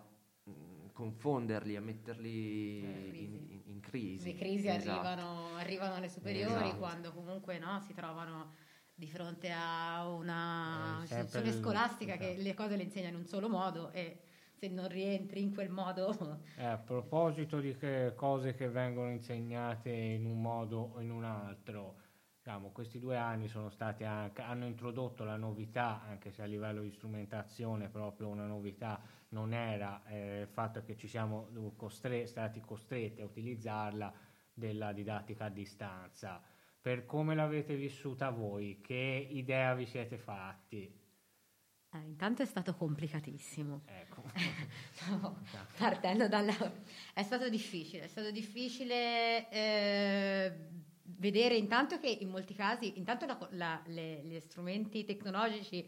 mh, confonderli, a metterli In crisi. in, in- in crisi. Le crisi Esatto. arrivano, arrivano alle superiori Esatto. quando comunque no, si trovano di fronte a una Eh, sempre istituzione il- scolastica che le cose le insegna in un solo modo e se non rientri in quel modo Eh, a proposito di che cose che vengono insegnate in un modo o in un altro, diciamo, questi due anni sono stati anche, hanno introdotto la novità, anche se a livello di strumentazione proprio una novità non era eh, il fatto che ci siamo costre- stati costretti a utilizzarla della didattica a distanza. Per come l'avete vissuta voi, che idea vi siete fatti? Eh, intanto è stato complicatissimo. Ecco. No, partendo dalla... È stato difficile, è stato difficile eh, vedere intanto che in molti casi, intanto la- la- le- gli strumenti tecnologici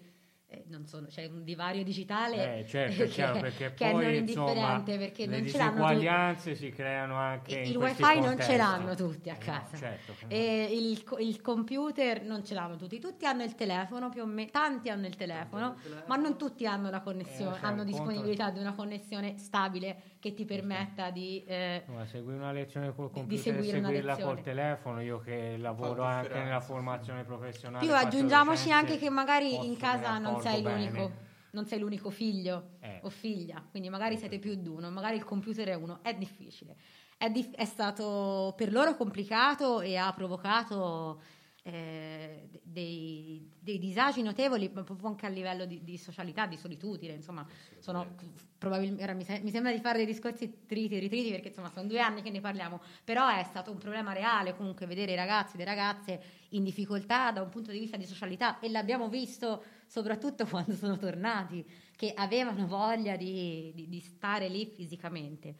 eh, non sono, c'è un divario digitale Eh, certo, è che- chiaro, perché che è poi non insomma, indifferente perché le non ce l'hanno tutti. disuguaglianze si creano anche in il questi wifi non contesti. ce l'hanno tutti a Eh, no, casa certo che no. il, il computer non ce l'hanno tutti tutti hanno il telefono più o meno tanti hanno il telefono il ma non tutti hanno la connessione Eh, c'è hanno conto- disponibilità di una connessione stabile che ti permetta di eh, Ma segui una lezione col computer e seguire una seguirla lezione. col telefono, io che lavoro anche nella sì. formazione professionale. più aggiungiamoci docente, anche che magari in casa non accorgo sei bene. l'unico non sei l'unico figlio Eh. o figlia quindi magari siete più di uno magari il computer è uno è difficile è, dif- è stato per loro complicato e ha provocato eh, de- dei, dei disagi notevoli ma proprio anche a livello di, di socialità di solitudine insomma sono probabilmente ora mi, se- mi sembra di fare dei discorsi triti e ritriti perché insomma sono due anni che ne parliamo però è stato un problema reale comunque vedere i ragazzi e le ragazze in difficoltà da un punto di vista di socialità e l'abbiamo visto soprattutto quando sono tornati che avevano voglia di, di- di stare lì fisicamente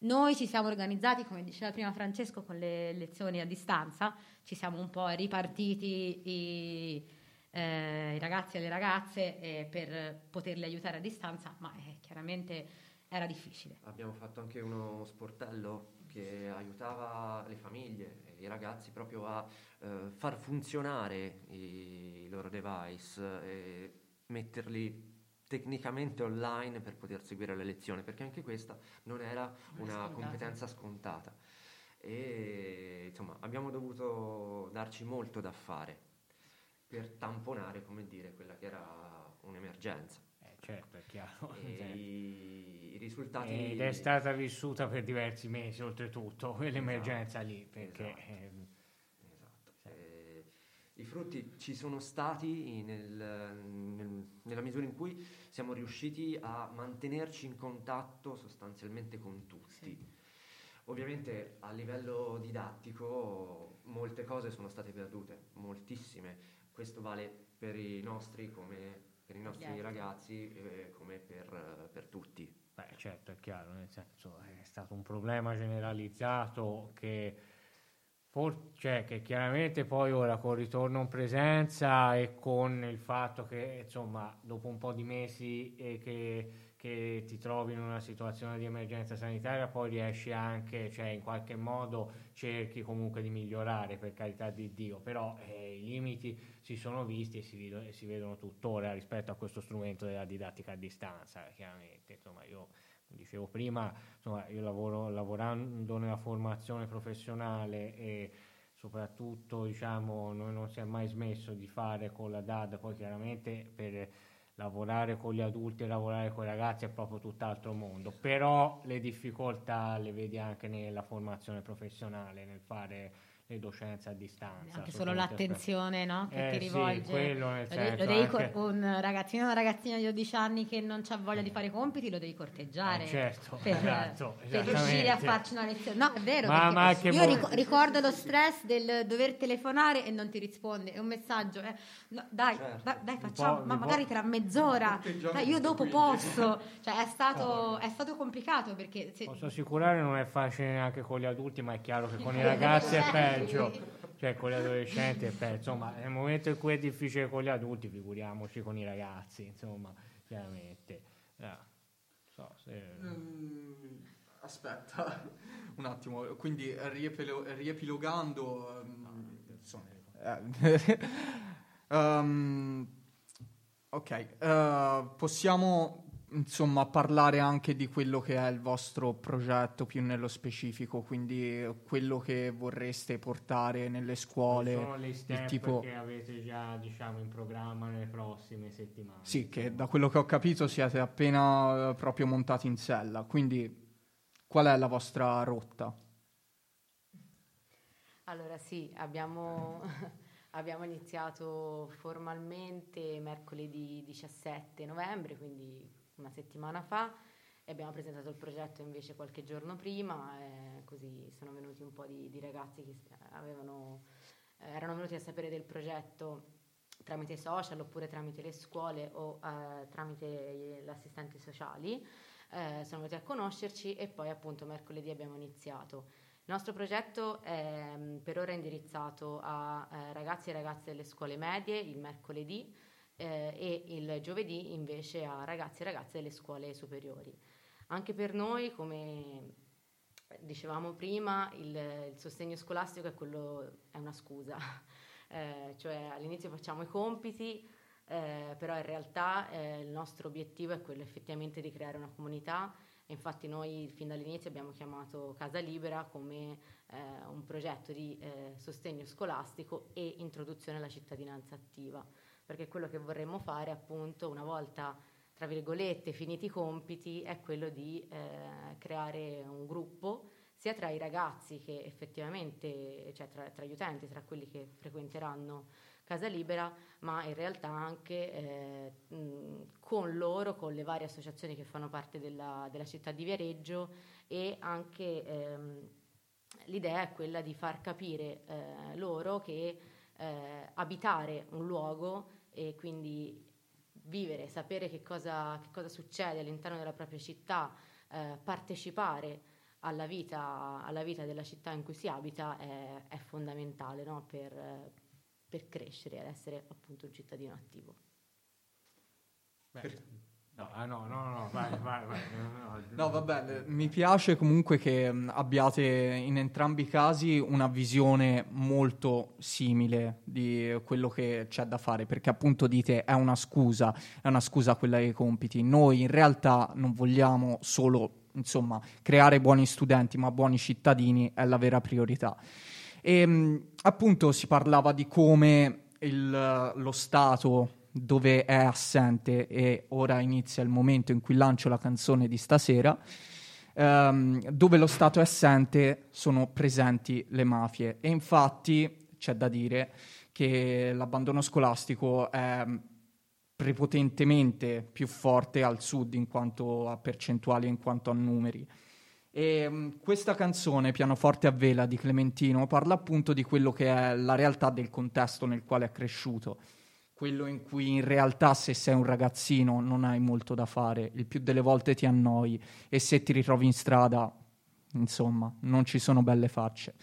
noi ci siamo organizzati, come diceva prima Francesco, con le lezioni a distanza, ci siamo un po' ripartiti i, eh, i ragazzi e le ragazze eh, per poterli aiutare a distanza, ma eh, chiaramente era difficile. Abbiamo fatto anche uno sportello che aiutava le famiglie i ragazzi proprio a eh, far funzionare i, i loro device e metterli tecnicamente online per poter seguire le lezioni, perché anche questa non era una competenza scontata. E insomma abbiamo dovuto darci molto da fare per tamponare, come dire, quella che era un'emergenza. Eh, certo, è chiaro. E i risultati... Ed è stata vissuta per diversi mesi, oltretutto, quell'emergenza lì, perché... esatto. ehm, Esatto. Eh, I frutti ci sono stati nel- nel- nella misura in cui siamo riusciti a mantenerci in contatto sostanzialmente con tutti. Ovviamente a livello didattico molte cose sono state perdute, moltissime. Questo vale per i nostri come per i nostri ragazzi eh, come per, per tutti. Beh, certo, è chiaro, nel senso è stato un problema generalizzato che, for- cioè, che chiaramente poi ora col ritorno in presenza e con il fatto che insomma dopo un po' di mesi eh, che, che ti trovi in una situazione di emergenza sanitaria poi riesci anche, cioè in qualche modo cerchi comunque di migliorare per carità di Dio, però eh, i limiti si sono visti e si, vedo- e si vedono tuttora rispetto a questo strumento della didattica a distanza, chiaramente. Insomma, io dicevo prima, insomma, io lavoro lavorando nella formazione professionale e soprattutto diciamo noi non si è mai smesso di fare con la DAD, poi chiaramente per lavorare con gli adulti e lavorare con i ragazzi è proprio tutt'altro mondo, però le difficoltà le vedi anche nella formazione professionale, nel fare le docenze a distanza. Anche solo l'attenzione no? che Eh, ti sì, rivolge. quello nel senso lo devi anche- un ragazzino o una ragazzina di 12 anni che non ha voglia di fare i compiti lo devi corteggiare Eh, certo, per, esatto, per riuscire a farci una lezione. No, è vero. Ma- ma io voi- ric- ricordo lo stress del dover telefonare e non ti risponde. È un messaggio. eh. No, dai, Certo. dai, dai, facciamo, po'- ma magari tra mezz'ora. Dai, io dopo quindi. posso. Cioè, è stato, è stato complicato perché se, Posso assicurare non è facile neanche con gli adulti, ma è chiaro che con i ragazzi è peggio. Cioè con gli adolescenti è peggio. Insomma, nel momento in cui è difficile con gli adulti, figuriamoci con i ragazzi, insomma, chiaramente. Eh, so se- Mm, aspetta un attimo, quindi riepilo- riepilogando... insomma, eh, ehm, ok, eh, possiamo insomma parlare anche di quello che è il vostro progetto più nello specifico, quindi quello che vorreste portare nelle scuole, sono le il step tipo... che avete già diciamo in programma nelle prossime settimane. Sì, che da quello che ho capito siete appena eh, proprio montati in sella, quindi qual è la vostra rotta? Allora sì, abbiamo, abbiamo iniziato formalmente mercoledì 17 novembre, quindi una settimana fa, e abbiamo presentato il progetto invece qualche giorno prima, e così sono venuti un po' di, di ragazzi che avevano, eh, erano venuti a sapere del progetto tramite social oppure tramite le scuole o eh, tramite gli assistenti sociali. Eh, sono venuti a conoscerci e poi appunto mercoledì abbiamo iniziato. Il nostro progetto è mm, per ora indirizzato a eh, ragazzi e ragazze delle scuole medie il mercoledì eh, e il giovedì invece a ragazzi e ragazze delle scuole superiori. Anche per noi, come dicevamo prima, il, il sostegno scolastico è, quello, è una scusa, Eh, cioè all'inizio facciamo i compiti, eh, però in realtà eh, il nostro obiettivo è quello effettivamente di creare una comunità. Infatti noi fin dall'inizio abbiamo chiamato Casa Libera come eh, un progetto di eh, sostegno scolastico e introduzione alla cittadinanza attiva, perché quello che vorremmo fare appunto una volta tra virgolette finiti i compiti è quello di eh, creare un gruppo sia tra i ragazzi che effettivamente, cioè tra, tra gli utenti, tra quelli che frequenteranno Casa Libera, ma in realtà anche eh, con loro, con le varie associazioni che fanno parte della, della città di Viareggio e anche ehm, l'idea è quella di far capire eh, loro che eh, abitare un luogo e quindi vivere, sapere che cosa, che cosa succede all'interno della propria città, eh, partecipare alla vita, alla vita della città in cui si abita è, è fondamentale no? per, per crescere ed essere appunto un cittadino attivo. Beh, no, ah, no, no, no, vai, vai, vai. No, no, vabbè, mi piace comunque che abbiate in entrambi i casi una visione molto simile di quello che c'è da fare, perché appunto dite è una scusa, è una scusa quella dei compiti. Noi in realtà non vogliamo solo, insomma, creare buoni studenti, ma buoni cittadini è la vera priorità. E mh, appunto si parlava di come il- lo Stato dove è assente e ora inizia il momento in cui lancio la canzone di stasera, ehm, dove lo Stato è assente sono presenti le mafie e infatti c'è da dire che l'abbandono scolastico è prepotentemente più forte al sud in quanto a percentuali in quanto a numeri. E mh, questa canzone, Pianoforte a vela di Clementino, parla appunto di quello che è la realtà del contesto nel quale è cresciuto, quello in cui in realtà se sei un ragazzino non hai molto da fare, il più delle volte ti annoi e se ti ritrovi in strada, insomma, non ci sono belle facce.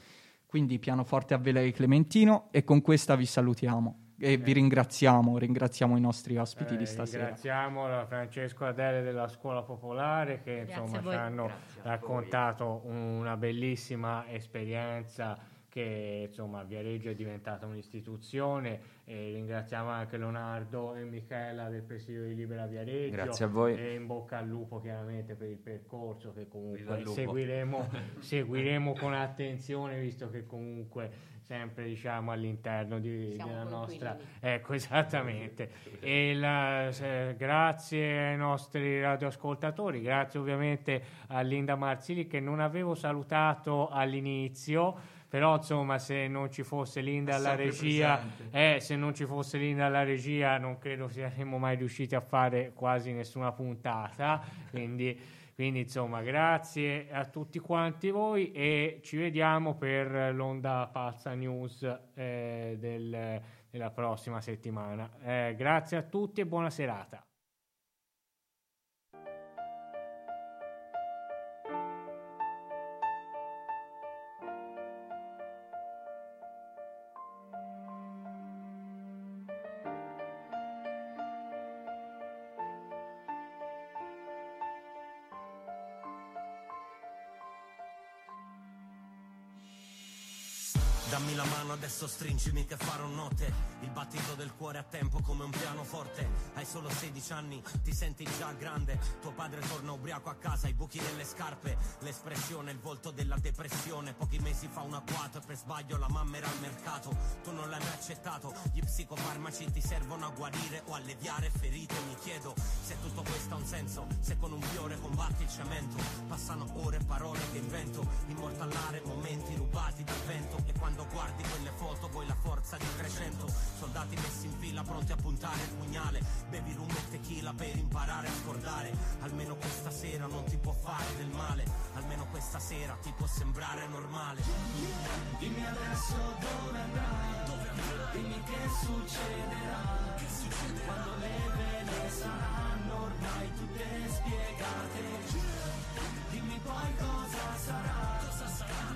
Quindi Pianoforte a vela di Clementino e con questa vi salutiamo e vi ringraziamo, ringraziamo i nostri ospiti di Eh, stasera. Ringraziamo la Francesco Adele della Scuola Popolare che insomma ci hanno Grazie raccontato una bellissima esperienza che insomma Viareggio è diventata un'istituzione e ringraziamo anche Leonardo e Michela del presidio di Libera Viareggio. Grazie a voi. e in bocca al lupo chiaramente per il percorso che comunque seguiremo, seguiremo con attenzione visto che comunque sempre diciamo all'interno di, Siamo della nostra ecco esattamente. E la- se- grazie ai nostri radioascoltatori grazie ovviamente a Linda Marzili che non avevo salutato all'inizio però insomma se non ci fosse Linda alla regia eh, se non ci fosse Linda alla regia non credo saremmo mai riusciti a fare quasi nessuna puntata quindi quindi insomma, grazie a tutti quanti voi e ci vediamo per l'onda pazza news eh, del- della prossima settimana. Eh, grazie a tutti e buona serata. Adesso stringimi che farò notte Il battito del cuore a tempo come un pianoforte. Hai solo 16 anni, ti senti già grande. Tuo padre torna ubriaco a casa, i buchi nelle scarpe. L'espressione, il volto della depressione. Pochi mesi fa un agguato e per sbaglio la mamma era al mercato. Tu non l'hai mai accettato. Gli psicofarmaci ti servono a guarire o alleviare ferite. Mi chiedo se tutto questo ha un senso Se con un fiore combatti il cemento. Passano ore e parole che invento. Immortallare momenti rubati dal vento. E quando guardi quelle foto vuoi la forza di 300 Soldati messi in fila pronti a puntare il pugnale. Bevi rum e tequila per imparare a scordare. Almeno questa sera non ti può fare del male. Almeno questa sera ti può sembrare normale. Dimmi adesso dove andrai Dove andrai Dimmi che succederà. Che succederà? Quando le vele saranno ormai tutte spiegate. Dimmi poi cosa sarà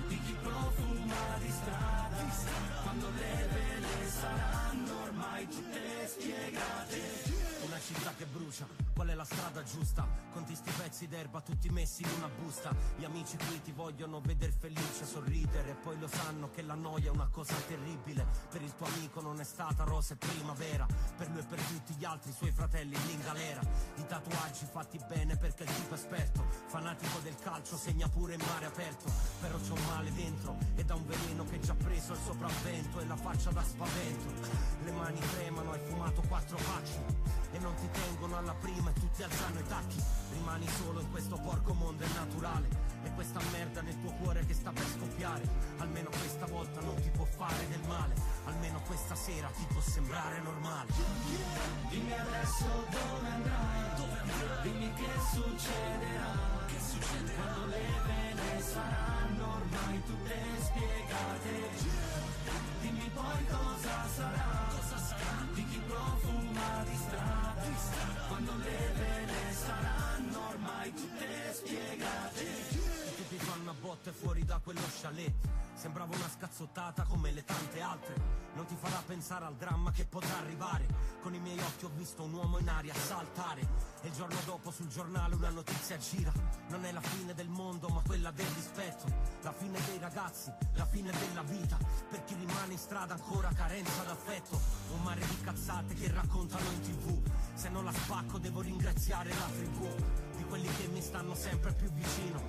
Di chi profuma di strada Quando le vele saranno ormai tutte spiegate una città che brucia, qual è la strada giusta? Conti sti pezzi d'erba tutti messi in una busta. Gli amici qui ti vogliono veder felice, sorridere. Poi lo sanno che la noia è una cosa terribile. Per il tuo amico non è stata rosa e primavera. Per lui e per tutti gli altri suoi fratelli lì in galera. I tatuaggi fatti bene perché il tipo è esperto. Fanatico del calcio segna pure in mare aperto. Però c'è un male dentro e da un veleno che già preso il sopravvento E la faccia da spavento. Le mani tremano, hai fumato quattro facci e non ti tengono alla prima e tutti alzano i tacchi. Rimani solo in questo porco mondo è naturale. E questa merda nel tuo cuore che sta per scoppiare. Almeno questa volta non ti può fare del male. Almeno questa sera ti può sembrare normale. Dimmi adesso dove andrai Dove andrai Dimmi che succederà. Che succederà? Quando le vele saranno ormai tutte spiegate. Dimmi poi cosa sarà. Cosa sarà? Di chi profuma di strada Quando le vele saranno ormai tutte spiegate tutti fanno a botte fuori da quello chalet. Sembrava una scazzottata come le tante altre. Non ti farà pensare al dramma che potrà arrivare occhi ho visto un uomo in aria saltare. E il giorno dopo sul giornale una notizia gira. Non è la fine del mondo ma quella del rispetto. La fine dei ragazzi, la fine della vita. Per chi rimane in strada ancora carenza d'affetto. Un mare di cazzate che raccontano in tv. Se non la spacco devo ringraziare la tribù. Di quelli che mi stanno sempre più vicino.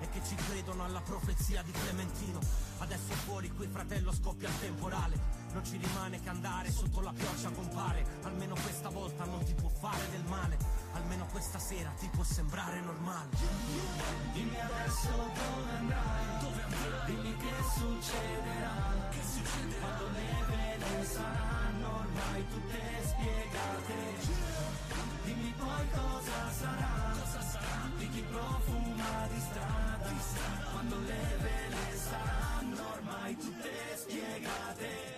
E che ci credono alla profezia di Clementino. Adesso fuori qui fratello scoppia il temporale Non ci rimane che andare sotto la pioggia compare. Almeno questa volta non ti può fare del male. Almeno questa sera ti può sembrare normale. Dimmi adesso dove andrai. Dove andrai? Dimmi che succederà. Che succederà? Quando le vele saranno ormai tutte spiegate. Dimmi poi cosa sarà. Cosa sarà? Di chi profuma di strada. Quando le vele saranno ormai tutte spiegate.